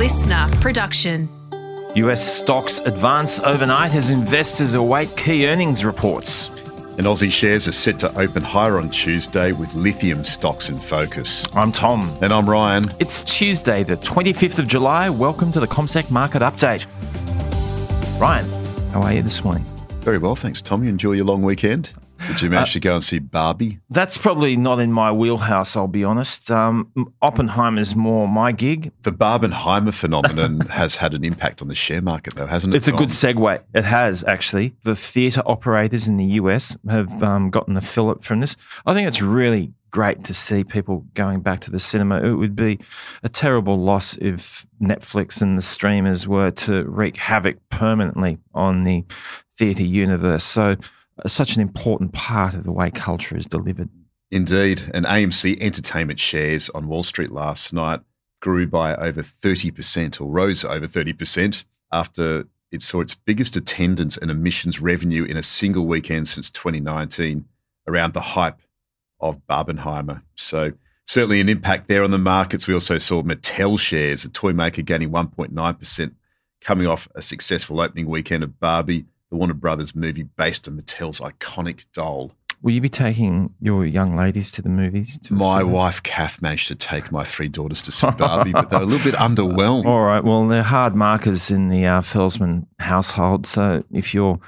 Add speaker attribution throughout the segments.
Speaker 1: listener production.
Speaker 2: US stocks advance overnight as investors await key earnings reports.
Speaker 3: And Aussie shares are set to open higher on Tuesday with lithium stocks in focus.
Speaker 2: I'm Tom.
Speaker 3: And I'm Ryan.
Speaker 2: It's Tuesday, the 25th of July. Welcome to the CommSec Market Update. Ryan, how are you this morning?
Speaker 3: Very well, thanks, Tom. You enjoy your long weekend? Did you manage uh, to go and see Barbie?
Speaker 2: That's probably not in my wheelhouse, I'll be honest. Um, Oppenheimer's more my gig.
Speaker 3: The Barbenheimer phenomenon has had an impact on the share market, though, hasn't it?
Speaker 2: It's a good segue. It has, actually. The theatre operators in the US have um, gotten a fillip from this. I think it's really great to see people going back to the cinema. It would be a terrible loss if Netflix and the streamers were to wreak havoc permanently on the theatre universe. So, such an important part of the way culture is delivered.
Speaker 3: Indeed. And AMC Entertainment shares on Wall Street last night grew by over 30% or rose over 30% after it saw its biggest attendance and emissions revenue in a single weekend since 2019 around the hype of Barbenheimer. So certainly an impact there on the markets. We also saw Mattel shares, a toy maker, gaining 1.9%, coming off a successful opening weekend of Barbie the Warner Brothers movie based on Mattel's iconic doll.
Speaker 2: Will you be taking your young ladies to the movies? To
Speaker 3: my wife, Kath, managed to take my three daughters to see Barbie, but they're a little bit underwhelmed.
Speaker 2: All right. Well, they're hard markers in the uh, Felsman household. So if you're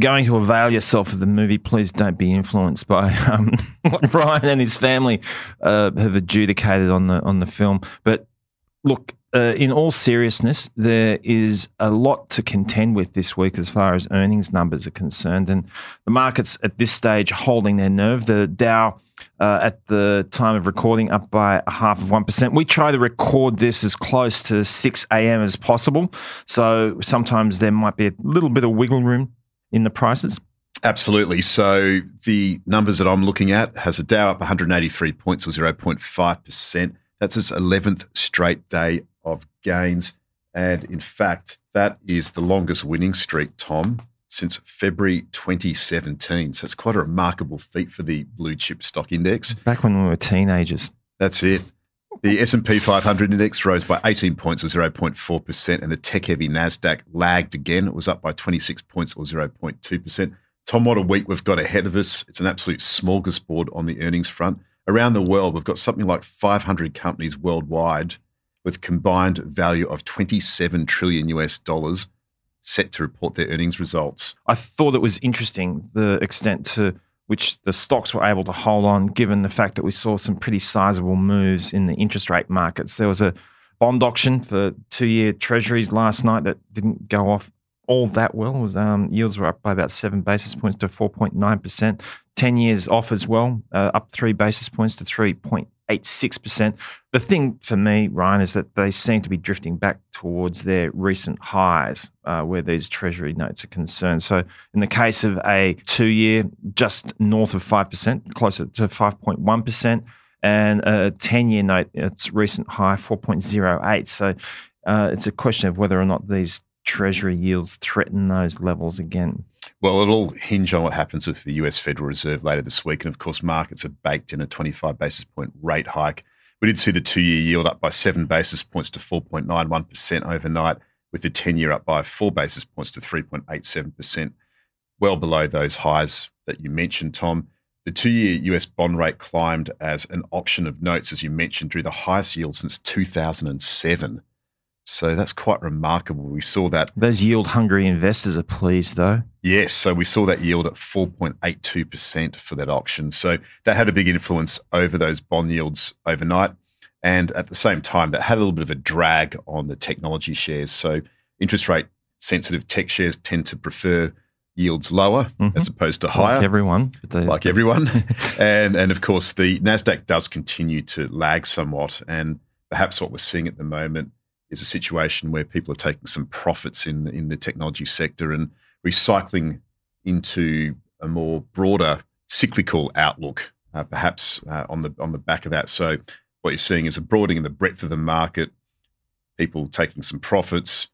Speaker 2: going to avail yourself of the movie, please don't be influenced by um, what Ryan and his family uh, have adjudicated on the on the film. But look, uh, in all seriousness, there is a lot to contend with this week as far as earnings numbers are concerned. And the markets at this stage holding their nerve. The Dow uh, at the time of recording up by a half of 1%. We try to record this as close to 6 a.m. as possible. So sometimes there might be a little bit of wiggle room in the prices.
Speaker 3: Absolutely. So the numbers that I'm looking at has a Dow up 183 points or 0.5%. That's its 11th straight day of gains. And in fact, that is the longest winning streak, Tom, since February 2017. So it's quite a remarkable feat for the blue chip stock index.
Speaker 2: Back when we were teenagers.
Speaker 3: That's it. The S&P 500 index rose by 18 points or 0.4% and the tech-heavy Nasdaq lagged again. It was up by 26 points or 0.2%. Tom, what a week we've got ahead of us. It's an absolute smorgasbord on the earnings front. Around the world, we've got something like 500 companies worldwide with combined value of 27 trillion US dollars set to report their earnings results.
Speaker 2: I thought it was interesting the extent to which the stocks were able to hold on, given the fact that we saw some pretty sizable moves in the interest rate markets. There was a bond auction for two year treasuries last night that didn't go off all that well. Was um, yields were up by about seven basis points to 4.9%. 10 years off as well, uh, up three basis points to 3.86%. The thing for me, Ryan, is that they seem to be drifting back towards their recent highs uh, where these treasury notes are concerned. So, in the case of a two year, just north of 5%, closer to 5.1%, and a 10 year note, its recent high, 4.08. So, uh, it's a question of whether or not these Treasury yields threaten those levels again?
Speaker 3: Well, it'll hinge on what happens with the US Federal Reserve later this week. And of course, markets are baked in a 25 basis point rate hike. We did see the two year yield up by seven basis points to 4.91% overnight, with the 10 year up by four basis points to 3.87%, well below those highs that you mentioned, Tom. The two year US bond rate climbed as an auction of notes, as you mentioned, drew the highest yield since 2007. So that's quite remarkable. We saw that.
Speaker 2: Those yield hungry investors are pleased, though.
Speaker 3: Yes. So we saw that yield at 4.82% for that auction. So that had a big influence over those bond yields overnight. And at the same time, that had a little bit of a drag on the technology shares. So interest rate sensitive tech shares tend to prefer yields lower mm-hmm. as opposed to higher.
Speaker 2: Like everyone.
Speaker 3: They... Like everyone. and, and of course, the NASDAQ does continue to lag somewhat. And perhaps what we're seeing at the moment is a situation where people are taking some profits in in the technology sector and recycling into a more broader cyclical outlook, uh, perhaps uh, on the on the back of that. So what you're seeing is a broadening in the breadth of the market. People taking some profits.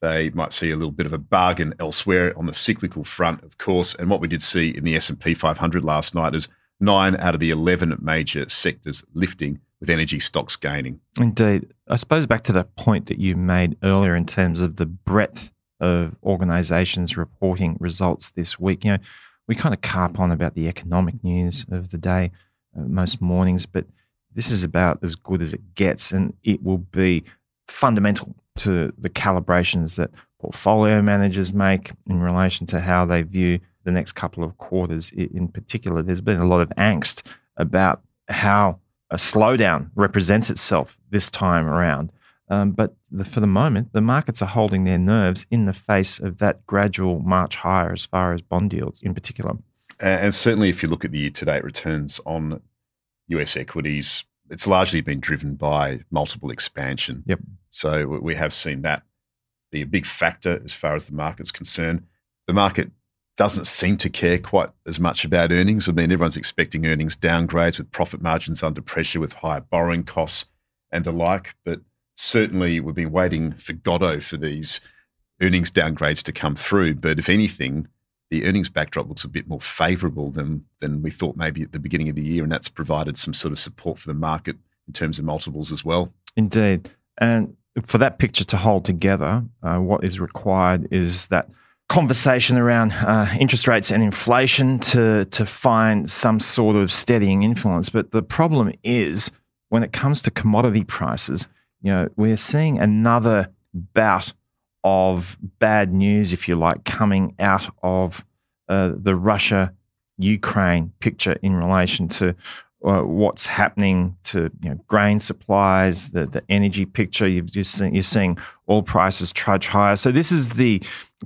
Speaker 3: They might see a little bit of a bargain elsewhere on the cyclical front, of course. And what we did see in the S&P 500 last night is nine out of the 11 major sectors lifting with energy stocks gaining.
Speaker 2: Indeed. I suppose back to the point that you made earlier in terms of the breadth of organizations reporting results this week. You know, we kind of carp on about the economic news of the day uh, most mornings, but this is about as good as it gets, and it will be fundamental to the calibrations that portfolio managers make in relation to how they view the next couple of quarters. In particular, there's been a lot of angst about how a slowdown represents itself this time around. Um, but the, for the moment, the markets are holding their nerves in the face of that gradual march higher as far as bond yields in particular.
Speaker 3: And certainly, if you look at the year to date returns on US equities, it's largely been driven by multiple expansion.
Speaker 2: Yep.
Speaker 3: So we have seen that be a big factor as far as the market's concerned. The market doesn't seem to care quite as much about earnings. I mean, everyone's expecting earnings downgrades with profit margins under pressure with higher borrowing costs and the like. But certainly, we've been waiting for Godot for these earnings downgrades to come through. But if anything, the earnings backdrop looks a bit more favourable than than we thought maybe at the beginning of the year, and that's provided some sort of support for the market in terms of multiples as well.
Speaker 2: Indeed, and for that picture to hold together, uh, what is required is that conversation around uh, interest rates and inflation to to find some sort of steadying influence. But the problem is when it comes to commodity prices, you know, we're seeing another bout of bad news, if you like, coming out of uh, the Russia Ukraine picture in relation to uh, what's happening to you know, grain supplies, the, the energy picture. You've just seen, you're seeing oil prices trudge higher. So this is the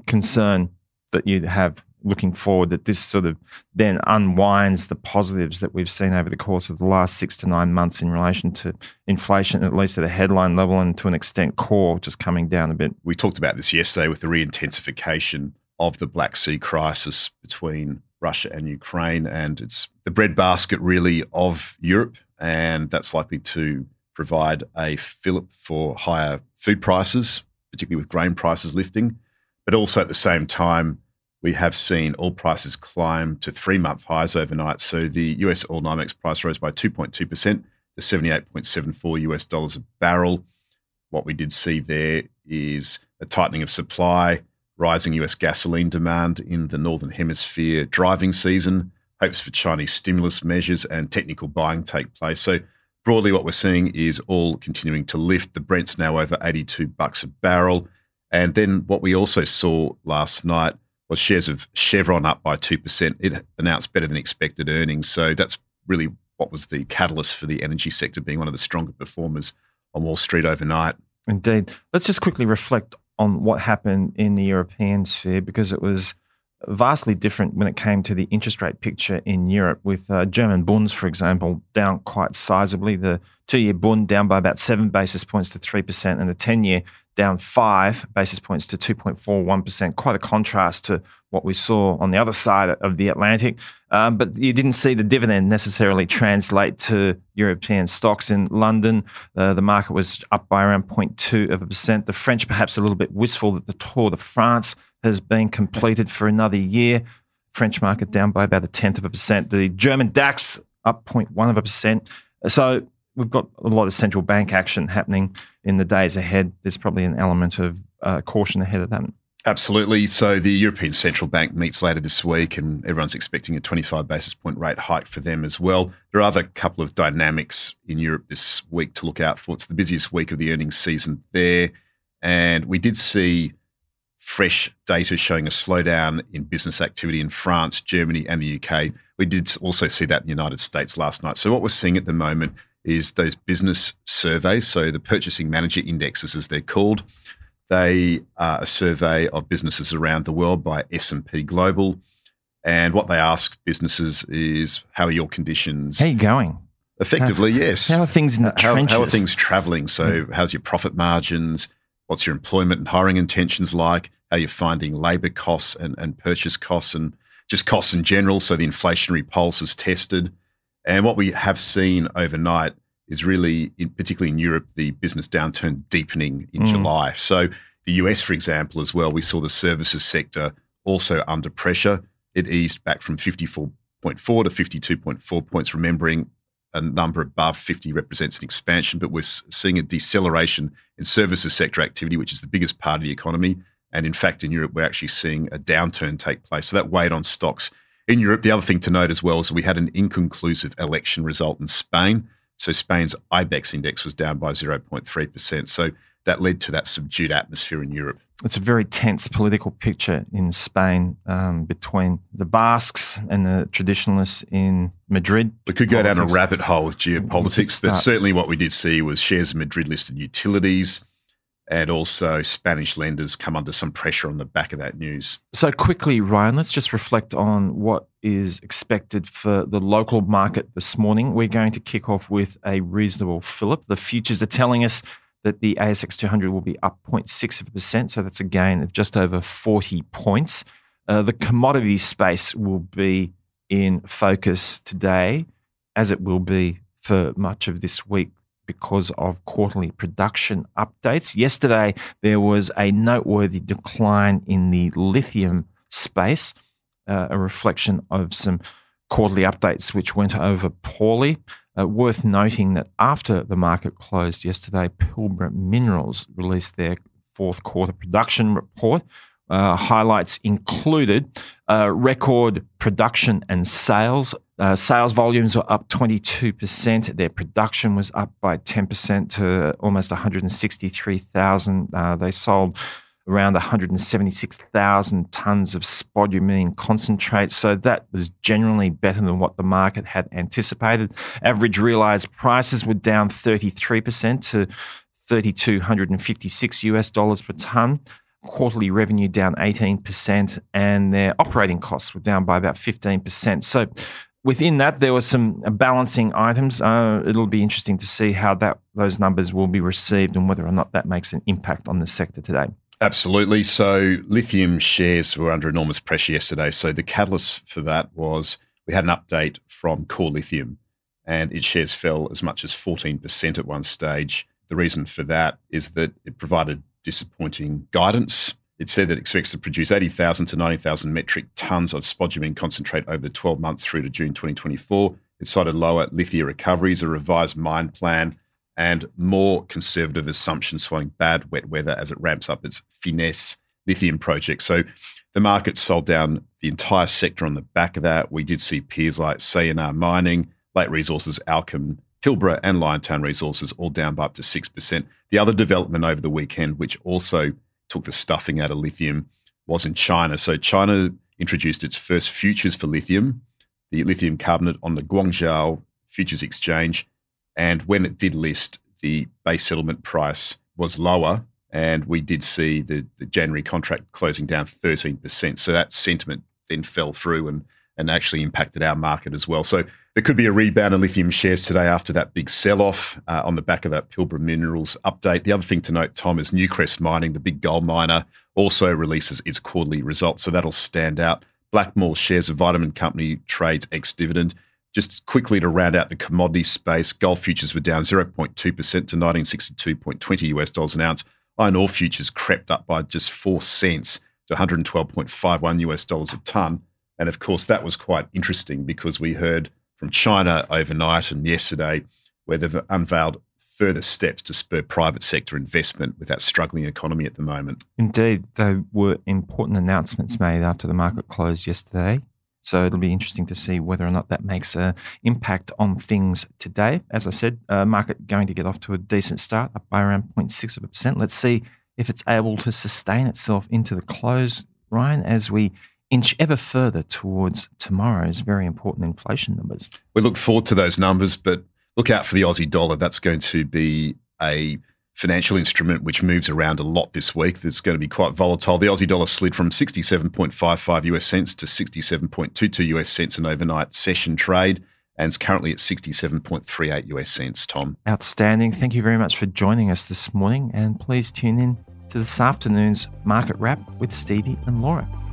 Speaker 2: concern that you have looking forward that this sort of then unwinds the positives that we've seen over the course of the last six to nine months in relation to inflation, at least at a headline level, and to an extent, core just coming down a bit.
Speaker 3: We talked about this yesterday with the re-intensification of the Black Sea crisis between Russia and Ukraine, and it's the breadbasket really of Europe, and that's likely to provide a fillip for higher food prices, particularly with grain prices lifting. But also at the same time, we have seen oil prices climb to three month highs overnight. So the US oil NYMEX price rose by 2.2% to 78.74 US dollars a barrel. What we did see there is a tightening of supply, rising US gasoline demand in the Northern Hemisphere driving season, hopes for Chinese stimulus measures, and technical buying take place. So broadly, what we're seeing is all continuing to lift. The Brent's now over 82 bucks a barrel. And then what we also saw last night was shares of Chevron up by 2%. It announced better than expected earnings. So that's really what was the catalyst for the energy sector being one of the stronger performers on Wall Street overnight.
Speaker 2: Indeed. Let's just quickly reflect on what happened in the European sphere because it was vastly different when it came to the interest rate picture in Europe, with uh, German bonds, for example, down quite sizably. The two year bond down by about seven basis points to 3%, and the 10 year down five basis points to 2.41%. Quite a contrast to what we saw on the other side of the Atlantic. Um, but you didn't see the dividend necessarily translate to European stocks in London. Uh, the market was up by around 0.2 of a percent. The French perhaps a little bit wistful that the Tour de France has been completed for another year. French market down by about a tenth of a percent. The German DAX up 0.1 of a percent. So we've got a lot of central bank action happening in the days ahead. There's probably an element of uh, caution ahead of that.
Speaker 3: Absolutely. So the European Central Bank meets later this week, and everyone's expecting a 25 basis point rate hike for them as well. There are other couple of dynamics in Europe this week to look out for. It's the busiest week of the earnings season there, and we did see fresh data showing a slowdown in business activity in France, Germany, and the UK. We did also see that in the United States last night. So what we're seeing at the moment is those business surveys. So the purchasing manager indexes, as they're called, they are a survey of businesses around the world by S&P Global. And what they ask businesses is, how are your conditions?
Speaker 2: How are you going?
Speaker 3: Effectively,
Speaker 2: how,
Speaker 3: yes.
Speaker 2: How are things in the
Speaker 3: how,
Speaker 2: trenches?
Speaker 3: How are things traveling? So mm. how's your profit margins? What's your employment and hiring intentions like? How are you finding labour costs and, and purchase costs and just costs in general? So the inflationary pulse is tested. And what we have seen overnight is really, in, particularly in Europe, the business downturn deepening in mm. July. So the US, for example, as well, we saw the services sector also under pressure. It eased back from 54.4 to 52.4 points, remembering a number above 50 represents an expansion, but we're seeing a deceleration in services sector activity, which is the biggest part of the economy. And in fact, in Europe, we're actually seeing a downturn take place. So that weighed on stocks in Europe. The other thing to note as well is we had an inconclusive election result in Spain. So Spain's IBEX index was down by 0.3%. So that led to that subdued atmosphere in Europe.
Speaker 2: It's a very tense political picture in Spain um, between the Basques and the traditionalists in Madrid.
Speaker 3: We could go politics. down a rabbit hole with geopolitics, but certainly what we did see was shares of Madrid listed utilities and also Spanish lenders come under some pressure on the back of that news.
Speaker 2: So, quickly, Ryan, let's just reflect on what is expected for the local market this morning. We're going to kick off with a reasonable fillip. The futures are telling us that the ASX 200 will be up 0.6%. So that's a gain of just over 40 points. Uh, the commodity space will be in focus today, as it will be for much of this week because of quarterly production updates. Yesterday, there was a noteworthy decline in the lithium space, uh, a reflection of some quarterly updates which went over poorly. Uh, worth noting that after the market closed yesterday, Pilbara Minerals released their fourth quarter production report. Uh, highlights included uh, record production and sales. Uh, sales volumes were up 22%. Their production was up by 10% to almost 163,000. Uh, they sold around 176,000 tons of spodumene concentrate. So that was generally better than what the market had anticipated. Average realized prices were down 33% to 3256 US dollars per ton. Quarterly revenue down 18%, and their operating costs were down by about 15%. So within that, there were some balancing items. Uh, it'll be interesting to see how that those numbers will be received and whether or not that makes an impact on the sector today.
Speaker 3: Absolutely. So lithium shares were under enormous pressure yesterday. So the catalyst for that was we had an update from Core Lithium and its shares fell as much as 14% at one stage. The reason for that is that it provided disappointing guidance. It said that it expects to produce 80,000 to 90,000 metric tons of spodumene concentrate over the 12 months through to June 2024. It cited lower lithium recoveries, a revised mine plan, and more conservative assumptions following bad wet weather as it ramps up its Finniss lithium project. So the market sold down the entire sector on the back of that. We did see peers like Sayona Mining, Lake Resources, Allkem, Pilbara, and Liontown Resources all down by up to 6%. The other development over the weekend, which also took the stuffing out of lithium, was in China. So China introduced its first futures for lithium, the lithium carbonate on the Guangzhou Futures Exchange and when it did list, the base settlement price was lower. And we did see the, the January contract closing down 13%. So that sentiment then fell through and, and actually impacted our market as well. So there could be a rebound in lithium shares today after that big sell off uh, on the back of that Pilbara Minerals update. The other thing to note, Tom, is Newcrest Mining, the big gold miner, also releases its quarterly results. So that'll stand out. Blackmore shares of Vitamin Company trades ex dividend. Just quickly to round out the commodity space, gold futures were down 0.2% to 1962.20 US dollars an ounce. Iron ore futures crept up by just 4 cents to 112.51 US dollars a ton. And of course, that was quite interesting because we heard from China overnight and yesterday where they've unveiled further steps to spur private sector investment with that struggling economy at the moment.
Speaker 2: Indeed, there were important announcements made after the market closed yesterday. So it'll be interesting to see whether or not that makes an impact on things today. As I said, uh, market going to get off to a decent start, up by around 0.6 of a percent. Let's see if it's able to sustain itself into the close, Ryan, as we inch ever further towards tomorrow's very important inflation numbers.
Speaker 3: We look forward to those numbers, but look out for the Aussie dollar. That's going to be a financial instrument which moves around a lot this week. It's going to be quite volatile. The Aussie dollar slid from 67.55 US cents to 67.22 US cents in overnight session trade and is currently at 67.38 US cents, Tom.
Speaker 2: Outstanding. Thank you very much for joining us this morning and please tune in to this afternoon's market wrap with Stevie and Laura.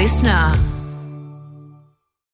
Speaker 1: Listener.